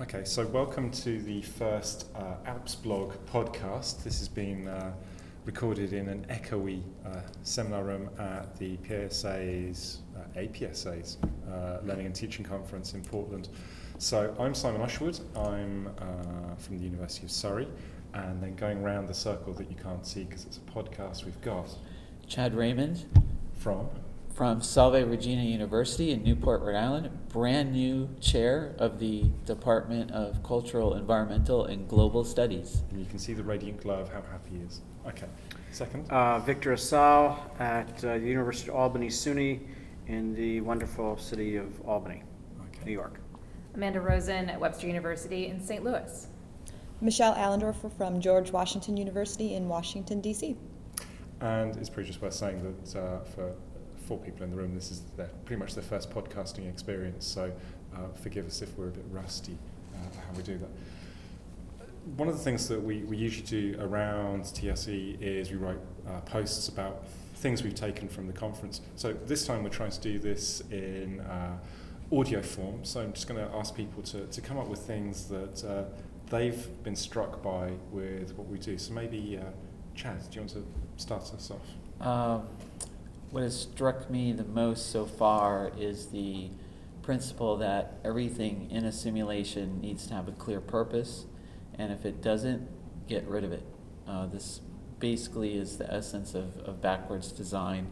Okay, so welcome to the first uh, Alps blog podcast. This has been uh, recorded in an echoey uh, seminar room at the PSA's, uh, APSA's uh, Learning and Teaching Conference in Portland. So I'm Simon Usherwood, I'm uh, from the University of Surrey, and then going around the circle that you can't see because it's a podcast, we've got Chad Raymond from from Salve Regina University in Newport, Rhode Island, brand new chair of the Department of Cultural, Environmental, and Global Studies. And you can see the radiant glow of how happy he is. Okay, second. Uh, Victor Asal at uh, the University of Albany SUNY in the wonderful city of Albany, Okay. New York. Amanda Rosen at Webster University in St. Louis. Michelle Allendoerfer from George Washington University in Washington, D.C. And it's probably just worth saying that uh, for four people in the room, this is their, pretty much their first podcasting experience, so uh, forgive us if we're a bit rusty uh, how we do that. One of the things that we, we usually do around TSE is we write uh, posts about things we've taken from the conference. So this time we're trying to do this in uh, audio form, so I'm just going to ask people to, to come up with things that uh, they've been struck by with what we do. So maybe, uh, Chad, do you want to start us off? What has struck me the most so far is the principle that everything in a simulation needs to have a clear purpose, and if it doesn't, get rid of it. Uh, this basically is the essence of, of backwards design.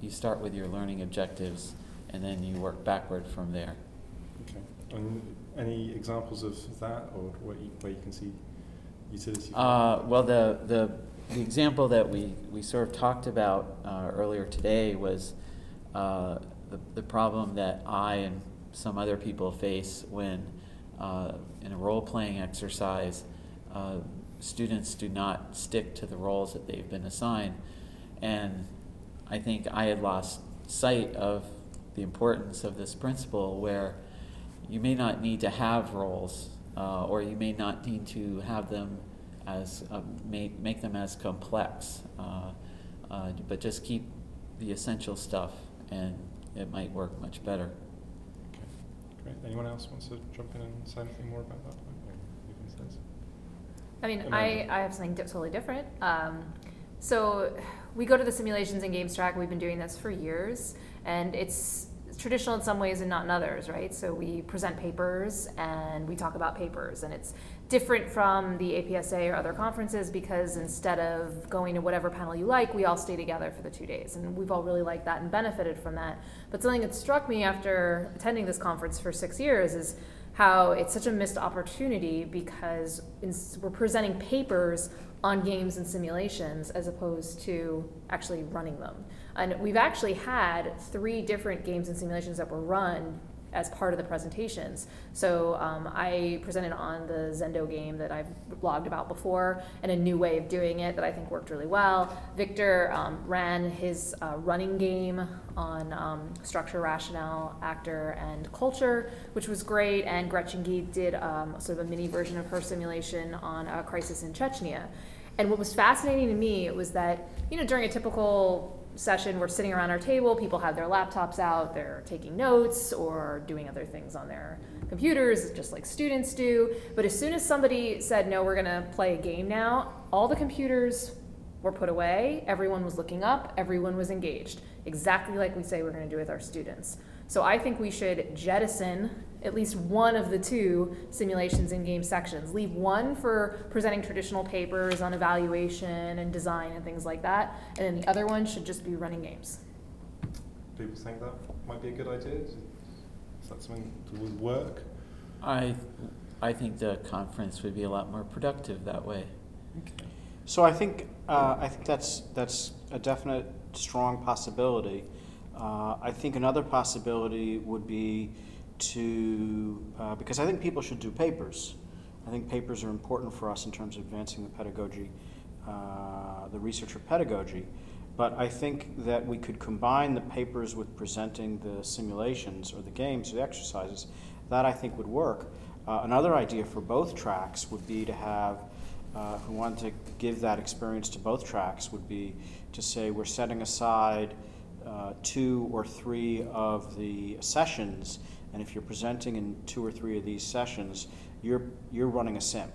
You start with your learning objectives, and then you work backward from there. Okay. And any examples of that, or where you, where you can see utility? Uh, well, the, the, the example that we, we sort of talked about uh, earlier today was uh, the, the problem that I and some other people face when, uh, in a role playing exercise, uh, students do not stick to the roles that they've been assigned. And I think I had lost sight of the importance of this principle where you may not need to have roles, uh, or you may not need to have them as uh, make, make them as complex, uh, uh, but just keep the essential stuff, and it might work much better. Okay. Great. Anyone else wants to jump in and say anything more about that? Or you can. I mean, I, I have something di- totally different. Um, so we go to the simulations and games track. We've been doing this for years, and it's traditional in some ways and not in others, right? So we present papers and we talk about papers, and it's different from the APSA or other conferences because instead of going to whatever panel you like, we all stay together for the two days, and we've all really liked that and benefited from that. But something that struck me after attending this conference for six years is how it's such a missed opportunity because we're presenting papers on games and simulations as opposed to actually running them. And we've actually had three different games and simulations that were run as part of the presentations. So um, I presented on the Zendo game that I've blogged about before and a new way of doing it that I think worked really well. Victor um, ran his uh, running game on um, structure, rationale, actor, and culture, which was great. And Gretchen Geet did um, sort of a mini version of her simulation on a crisis in Chechnya. And what was fascinating to me was that, you know, during a typical session, we're sitting around our table, people have their laptops out, they're taking notes or doing other things on their computers, just like students do. But as soon as somebody said, no, we're gonna play a game now, all the computers were put away, everyone was looking up, everyone was engaged, exactly like we say we're gonna do with our students. So I think we should jettison at least one of the two simulations in game sections. Leave one for presenting traditional papers on evaluation and design and things like that, and then the other one should just be running games. People think that might be a good idea? Is is that something that would work? I, I think the conference would be a lot more productive that way. Okay. So I think uh, I think that's that's a definite strong possibility. Uh, I think another possibility would be to uh, because I think people should do papers. I think papers are important for us in terms of advancing the pedagogy, uh, the research for pedagogy. But I think that we could combine the papers with presenting the simulations or the games, the exercises. That I think would work. Uh, another idea for both tracks would be to have uh, we wanted to give that experience to both tracks, would be to say we're setting aside uh, two or three of the sessions And if you're presenting in two or three of these sessions, you're, you're running a sim.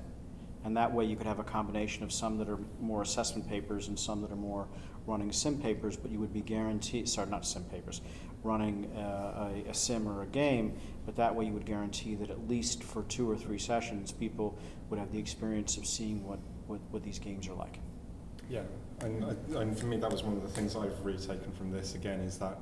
And that way you could have a combination of some that are more assessment papers and some that are more running sim papers, but you would be guaranteed, sorry, not sim papers, running uh, a, a sim or a game, but that way you would guarantee that at least for two or three sessions, people would have the experience of seeing what, what, what these games are like. Yeah, and, and for me, that was one of the things I've really taken from this again is that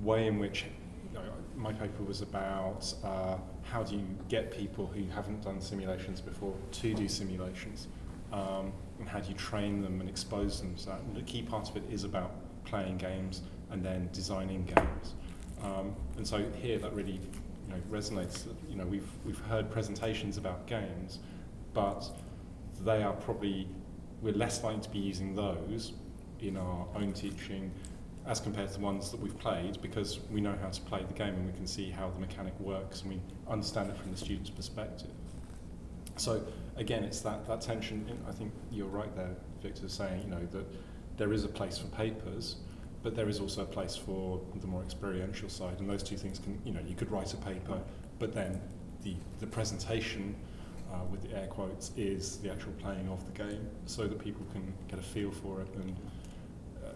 way in which you know, my paper was about uh, how do you get people who haven't done simulations before to do simulations, um, and how do you train them and expose them to that. And the key part of it is about playing games and then designing games. Um, and so here that really you know, resonates. You know, we've, we've heard presentations about games, but they are probably, we're less likely to be using those in our own teaching as compared to the ones that we've played because we know how to play the game and we can see how the mechanic works and we understand it from the student's perspective. So again, it's that, that tension. I think you're right there, Victor, saying you know that there is a place for papers, but there is also a place for the more experiential side, and those two things can you know you could write a paper, but then the the presentation. Uh, with the air quotes is the actual playing of the game, so that people can get a feel for it and uh,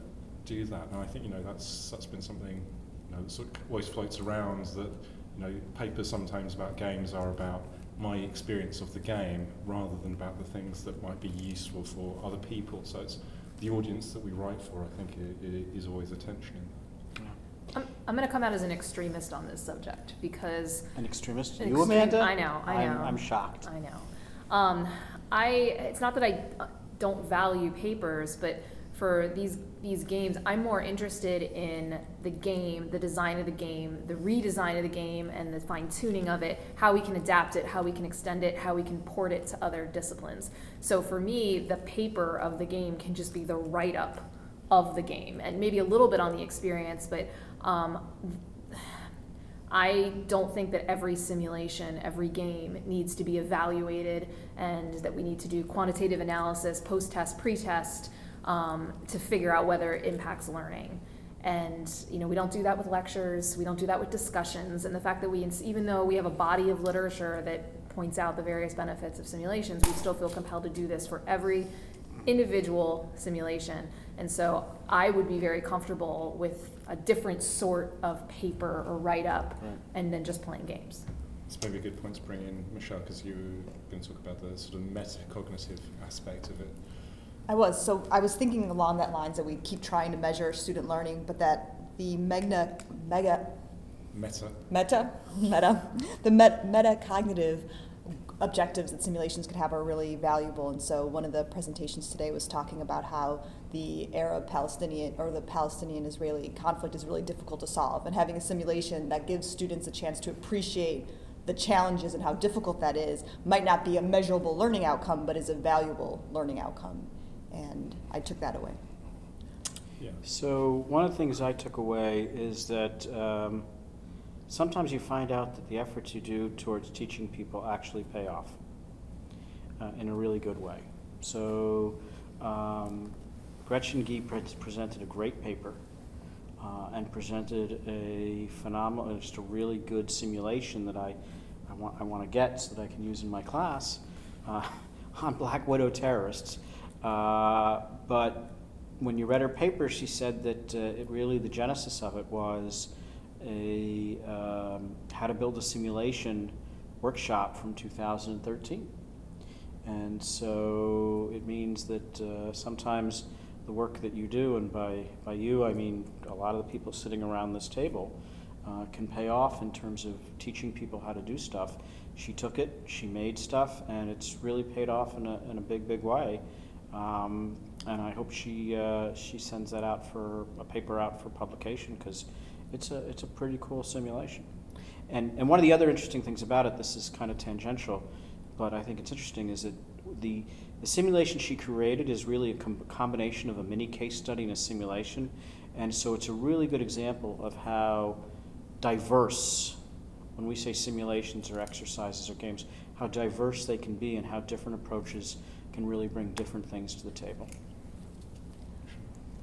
do that. And I think you know that's that's been something you know that sort of always floats around that you know papers sometimes about games are about my experience of the game rather than about the things that might be useful for other people. So it's the audience that we write for. I think i i is always attention. I'm, I'm going to come out as an extremist on this subject because An extremist? An you, extreme- Amanda? I know, I I'm, know. I'm shocked. I know. Um, I it's not that I uh, don't value papers, but for these these games, I'm more interested in the game, the design of the game, the redesign of the game, and the fine tuning of it. How we can adapt it, how we can extend it, how we can port it to other disciplines. So for me, the paper of the game can just be the write up of the game, and maybe a little bit on the experience, but. Um, I don't think that every simulation, every game needs to be evaluated and that we need to do quantitative analysis, post test, pre test, um, to figure out whether it impacts learning. And you know, we don't do that with lectures, we don't do that with discussions, and the fact that we, even though we have a body of literature that points out the various benefits of simulations, we still feel compelled to do this for every individual simulation. And so I would be very comfortable with a different sort of paper or write up Right. and then just playing games. It's maybe a good point to bring in Michelle because you were going to talk about the sort of metacognitive aspect of it. I was. So I was thinking along that lines that we keep trying to measure student learning, but that the megna, mega, Meta. meta, meta, the met, metacognitive objectives that simulations could have are really valuable. And so one of the presentations today was talking about how the Arab-Palestinian or the Palestinian-Israeli conflict is really difficult to solve, and having a simulation that gives students a chance to appreciate the challenges and how difficult that is might not be a measurable learning outcome, but is a valuable learning outcome. And I took that away. Yeah. So one of the things I took away is that um, sometimes you find out that the efforts you do towards teaching people actually pay off uh, in a really good way. So um, Gretchen Gee pre- presented a great paper uh, and presented a phenomenal, just a really good simulation that I, I want, I want to get so that I can use in my class uh, on Black Widow terrorists. Uh, but when you read her paper, she said that uh, it really the genesis of it was a um, how to build a simulation workshop from 2013. And so it means that uh, sometimes the work that you do, and by, by you I mean a lot of the people sitting around this table, uh, can pay off in terms of teaching people how to do stuff. She took it, she made stuff, and it's really paid off in a, in a big, big way. Um, and I hope she, uh, she sends that out for a paper out for publication because it's a, it's a pretty cool simulation. And, and one of the other interesting things about it, this is kind of tangential, but I think it's interesting, is that the, the simulation she created is really a com- combination of a mini case study and a simulation. And so it's a really good example of how diverse, when we say simulations or exercises or games, how diverse they can be and how different approaches can really bring different things to the table.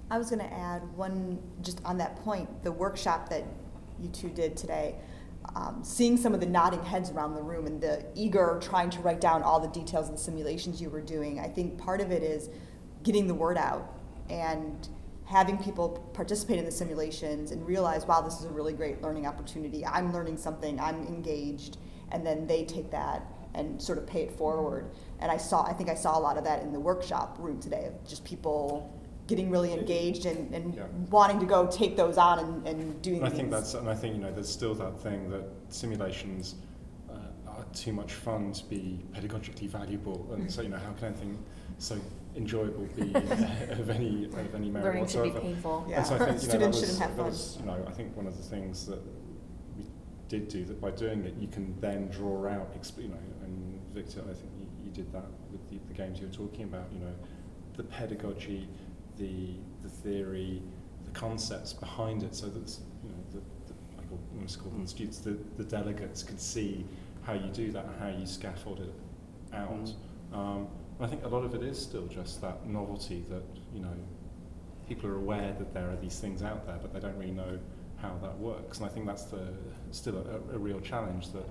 I was going to add one, just on that point, the workshop that you two did today. um, seeing some of the nodding heads around the room and the eager trying to write down all the details of the simulations you were doing, I think part of it is getting the word out and having people participate in the simulations and realize, wow, this is a really great learning opportunity. I'm learning something, I'm engaged, and then they take that and sort of pay it forward. And I saw, I think I saw a lot of that in the workshop room today, of just people getting really engaged and, and Yeah. wanting to go take those on and, and doing And I things. think that's, and I think you know, there's still that thing that simulations uh, are too much fun to be pedagogically valuable, and so you know, how can anything so enjoyable be of any of any merit Learning should be whatsoever? painful. Yeah. And so I think you know, that Students was, shouldn't have that fun. was, you know, I think one of the things that we did do that by doing it, you can then draw out, you know, and Victor, I think you, you did that with the, the games you were talking about, you know, the pedagogy, the the theory, the concepts behind it, so that you know, the, the I call, them the students, the, the delegates could see how you do that and how you scaffold it out. Um, I think a lot of it is still just that novelty that you know people are aware that there are these things out there, but they don't really know how that works. And I think that's the still a, a real challenge. That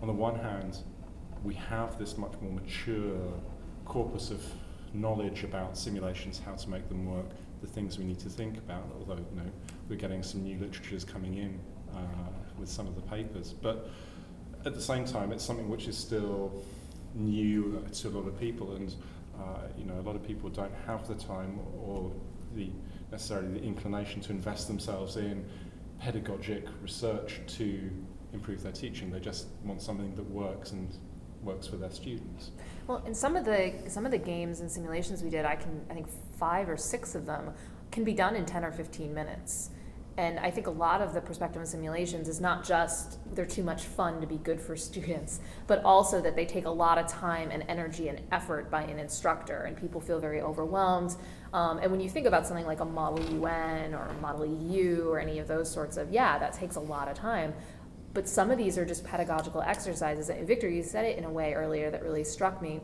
on the one hand, we have this much more mature corpus of knowledge about simulations, how to make them work, the things we need to think about. Although you know we're getting some new literatures coming in uh, with some of the papers, but at the same time, it's something which is still new to a lot of people, and uh, you know, a lot of people don't have the time or the necessarily the inclination to invest themselves in pedagogic research to improve their teaching. They just want something that works and works for their students. Well, and some of the some of the games and simulations we did, I can I think five or six of them can be done in ten or fifteen minutes. And I think a lot of the perspective and simulations is not just they're too much fun to be good for students, but also that they take a lot of time and energy and effort by an instructor, and people feel very overwhelmed. Um, and when you think about something like a Model UN or a Model EU or any of those sorts of, yeah, that takes a lot of time. But some of these are just pedagogical exercises. And Victor, you said it in a way earlier that really struck me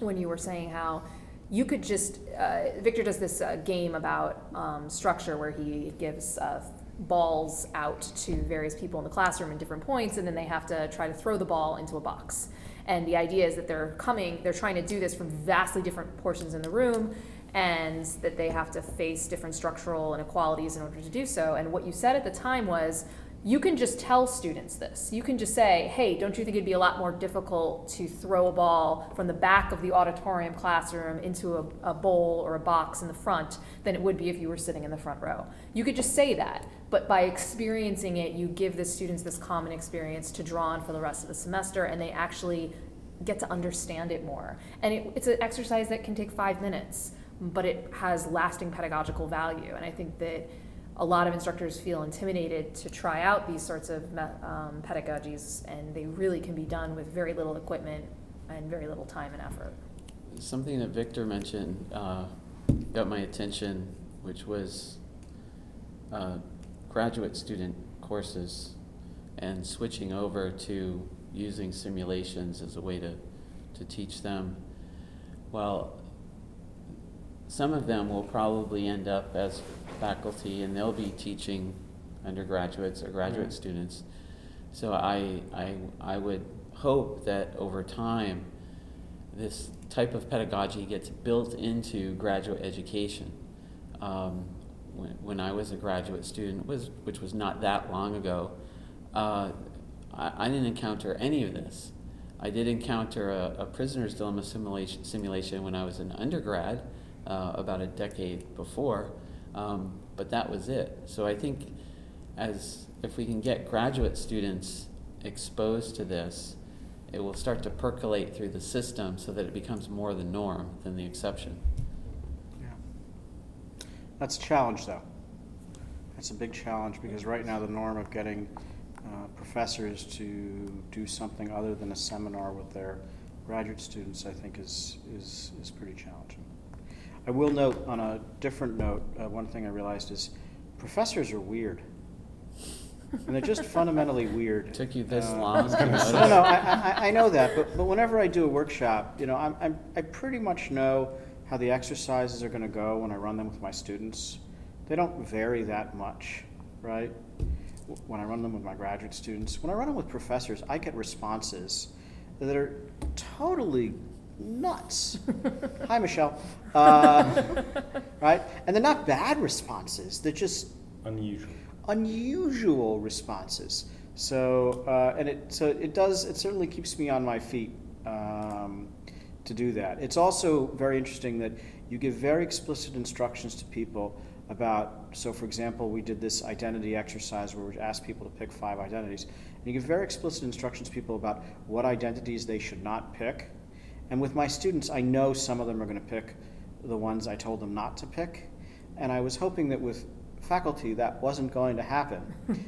when you were saying how you could just uh, Victor does this uh, game about um, structure where he gives uh, balls out to various people in the classroom in different points, and then they have to try to throw the ball into a box. And the idea is that they're coming, they're trying to do this from vastly different portions in the room, and that they have to face different structural inequalities in order to do so. And what you said at the time was, you can just tell students this. You can just say, hey, don't you think it'd be a lot more difficult to throw a ball from the back of the auditorium classroom into a, a bowl or a box in the front than it would be if you were sitting in the front row? You could just say that, but by experiencing it, you give the students this common experience to draw on for the rest of the semester, and they actually get to understand it more. And it, it's an exercise that can take five minutes, but it has lasting pedagogical value. And I think that a lot of instructors feel intimidated to try out these sorts of um, pedagogies, and they really can be done with very little equipment and very little time and effort. Something that Victor mentioned uh, got my attention, which was uh, graduate student courses and switching over to using simulations as a way to, to teach them. Well, some of them will probably end up as faculty and they'll be teaching undergraduates or graduate Mhm. students. So I, I, I would hope that over time, this type of pedagogy gets built into graduate education. Um, when, when I was a graduate student, was, which was not that long ago, uh, I, I didn't encounter any of this. I did encounter a, a prisoner's dilemma simulation, simulation when I was an undergrad, uh, about a decade before, um, but that was it. So I think as if we can get graduate students exposed to this, it will start to percolate through the system so that it becomes more the norm than the exception. Yeah. That's a challenge, though. That's a big challenge because right now the norm of getting uh, professors to do something other than a seminar with their graduate students, I think, is, is, is pretty challenging. I will note, on a different note, uh, one thing I realized is professors are weird. And they're just fundamentally weird. It took you this Uh, long to notice? no, no, I, I, I know that, but, but whenever I do a workshop, you know, I'm, I'm, I pretty much know how the exercises are going to go when I run them with my students. They don't vary that much, right? when I run them with my graduate students, when I run them with professors, I get responses that are totally nuts. Hi, Michelle. Uh, right? And they're not bad responses, they're just Unusual. unusual responses. So, uh, and it, so it does, it certainly keeps me on my feet um, to do that. It's also very interesting that you give very explicit instructions to people about, so for example, we did this identity exercise where we asked people to pick five identities. And you give very explicit instructions to people about what identities they should not pick. And with my students, I know some of them are going to pick the ones I told them not to pick. And I was hoping that with faculty that wasn't going to happen.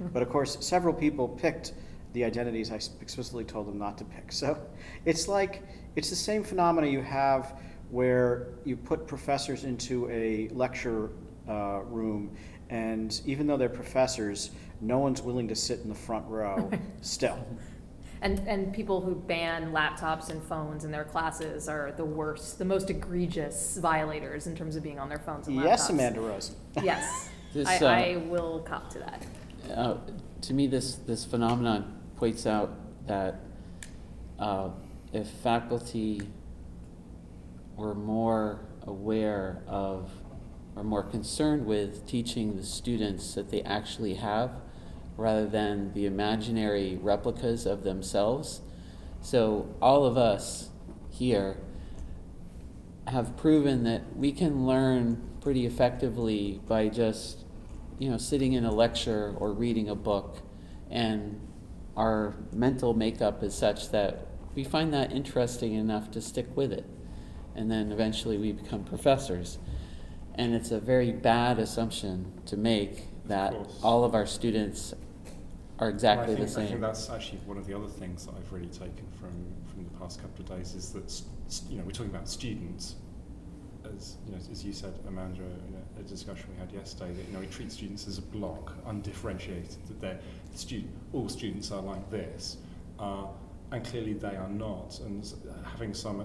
but of course, several people picked the identities I explicitly told them not to pick. So it's like, it's the same phenomena you have where you put professors into a lecture uh, room, and even though they're professors, no one's willing to sit in the front row still. And, and people who ban laptops and phones in their classes are the worst, the most egregious violators in terms of being on their phones and laptops. Yes, Amanda Rosen. Yes, This, I, uh, I will cop to that. Uh, to me, this, this phenomenon points out that uh, if faculty were more aware of or more concerned with teaching the students that they actually have rather than the imaginary replicas of themselves. So, all of us here have proven that we can learn pretty effectively by just you know sitting in a lecture or reading a book. And our mental makeup is such that we find that interesting enough to stick with it. And then eventually we become professors. And it's a very bad assumption to make that course. all of our students are exactly I think, the I think same that's actually one of the other things that I've really taken from, from the past couple of days is that you know we're talking about students, as you know, as you said, Amanda, in a, a discussion we had yesterday, that you know we treat students as a block, undifferentiated. That they're student, all students are like this, uh, and clearly they are not. And having some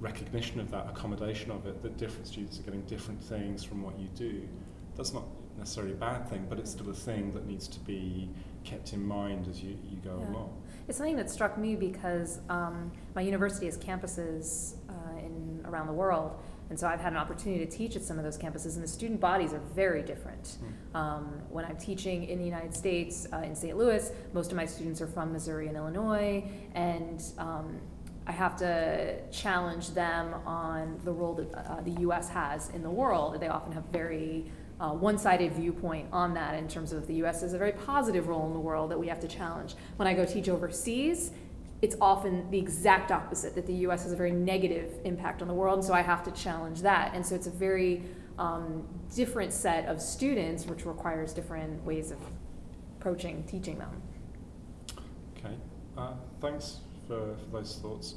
recognition of that, accommodation of it, that different students are getting different things from what you do, that's not necessarily a bad thing, but it's still a thing that needs to be kept in mind as you, you go Yeah. along. It's something that struck me because um, my university has campuses uh, in around the world, and so I've had an opportunity to teach at some of those campuses, and the student bodies are very different. Um, when I'm teaching in the United States, uh, in St. Louis, most of my students are from Missouri and Illinois, and um, I have to challenge them on the role that uh, the U.S. has in the world. They often have very uh, one-sided viewpoint on that in terms of the U.S. has a very positive role in the world that we have to challenge. When I go teach overseas, it's often the exact opposite that the U.S. has a very negative impact on the world, and so I have to challenge that. And so it's a very um, different set of students, which requires different ways of approaching teaching them. Okay, uh, thanks for, for those thoughts.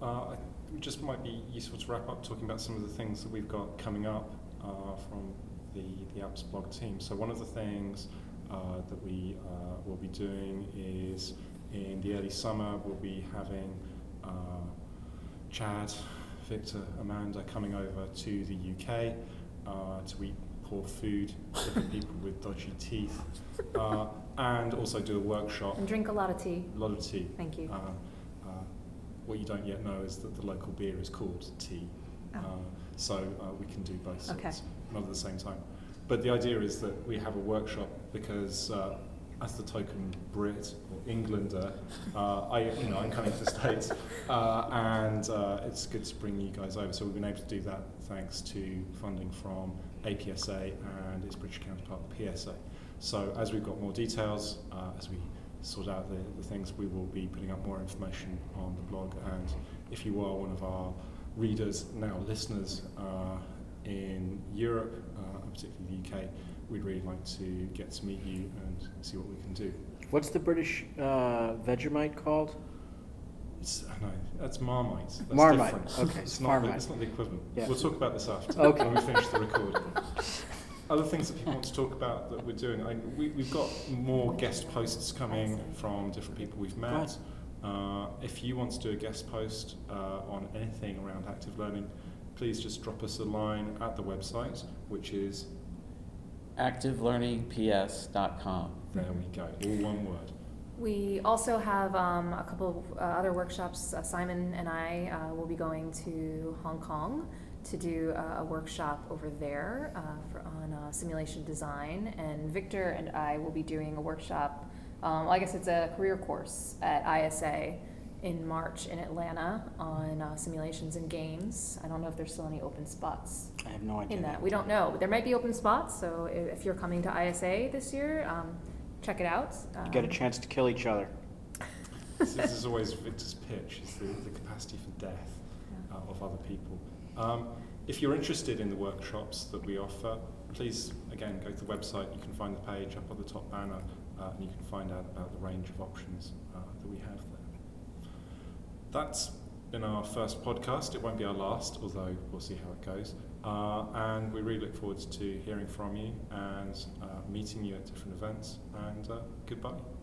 Uh, it just might be useful to wrap up talking about some of the things that we've got coming up uh, from the, the Alps blog team. So one of the things uh, that we uh, will be doing is in the early summer we'll be having uh, Chad, Victor, Amanda coming over to the UK uh, to eat poor food for people with dodgy teeth uh, and also do a workshop And drink a lot of tea. a lot of tea. Thank you. Uh, uh, what you don't yet know is that the local beer is called tea. Oh. So uh, we can do both sorts, Okay. not at the same time. But the idea is that we have a workshop because, uh, as the token Brit or Englander, uh, I, you know, I'm coming to the States, uh, and uh, it's good to bring you guys over. So we've been able to do that thanks to funding from APSA and its British counterpart, the PSA. So as we've got more details, uh, as we sort out the, the things, we will be putting up more information on the blog. And if you are one of our readers, now listeners uh, in Europe, uh, and particularly the UK, we'd really like to get to meet you and see what we can do. What's the British uh, Vegemite called? It's, know, that's Marmite. That's Marmite, different. okay, it's, not the, Marmite. it's not the equivalent. Yeah. We'll talk about this after Okay. when we finish the recording. Other things that people want to talk about that we're doing, I, we, we've got more guest posts coming from different people we've met. Uh, if you want to do a guest post uh, on anything around active learning, please just drop us a line at the website, which is activelearningps.com. There we go, all one word. We also have um, a couple of uh, other workshops. Uh, Simon and I uh, will be going to Hong Kong to do a, a workshop over there uh, for, on uh, simulation design. And Victor and I will be doing a workshop, um, well, I guess it's a career course at ISA in March in Atlanta on uh, simulations and games. I don't know if there's still any open spots I have no idea. in that. We don't know, but there might be open spots. So if, if you're coming to ISA this year, um, check it out. You get a Um, chance to kill each other. This, this is always Victor's pitch, is the, the capacity for death Yeah. uh, of other people. Um, if you're interested in the workshops that we offer, please, again, go to the website. You can find the page up on the top banner, uh, and you can find out about the range of options uh, that we have there. That's been our first podcast. It won't be our last, although we'll see how it goes. Uh, and we really look forward to hearing from you and uh, meeting you at different events. And uh, goodbye.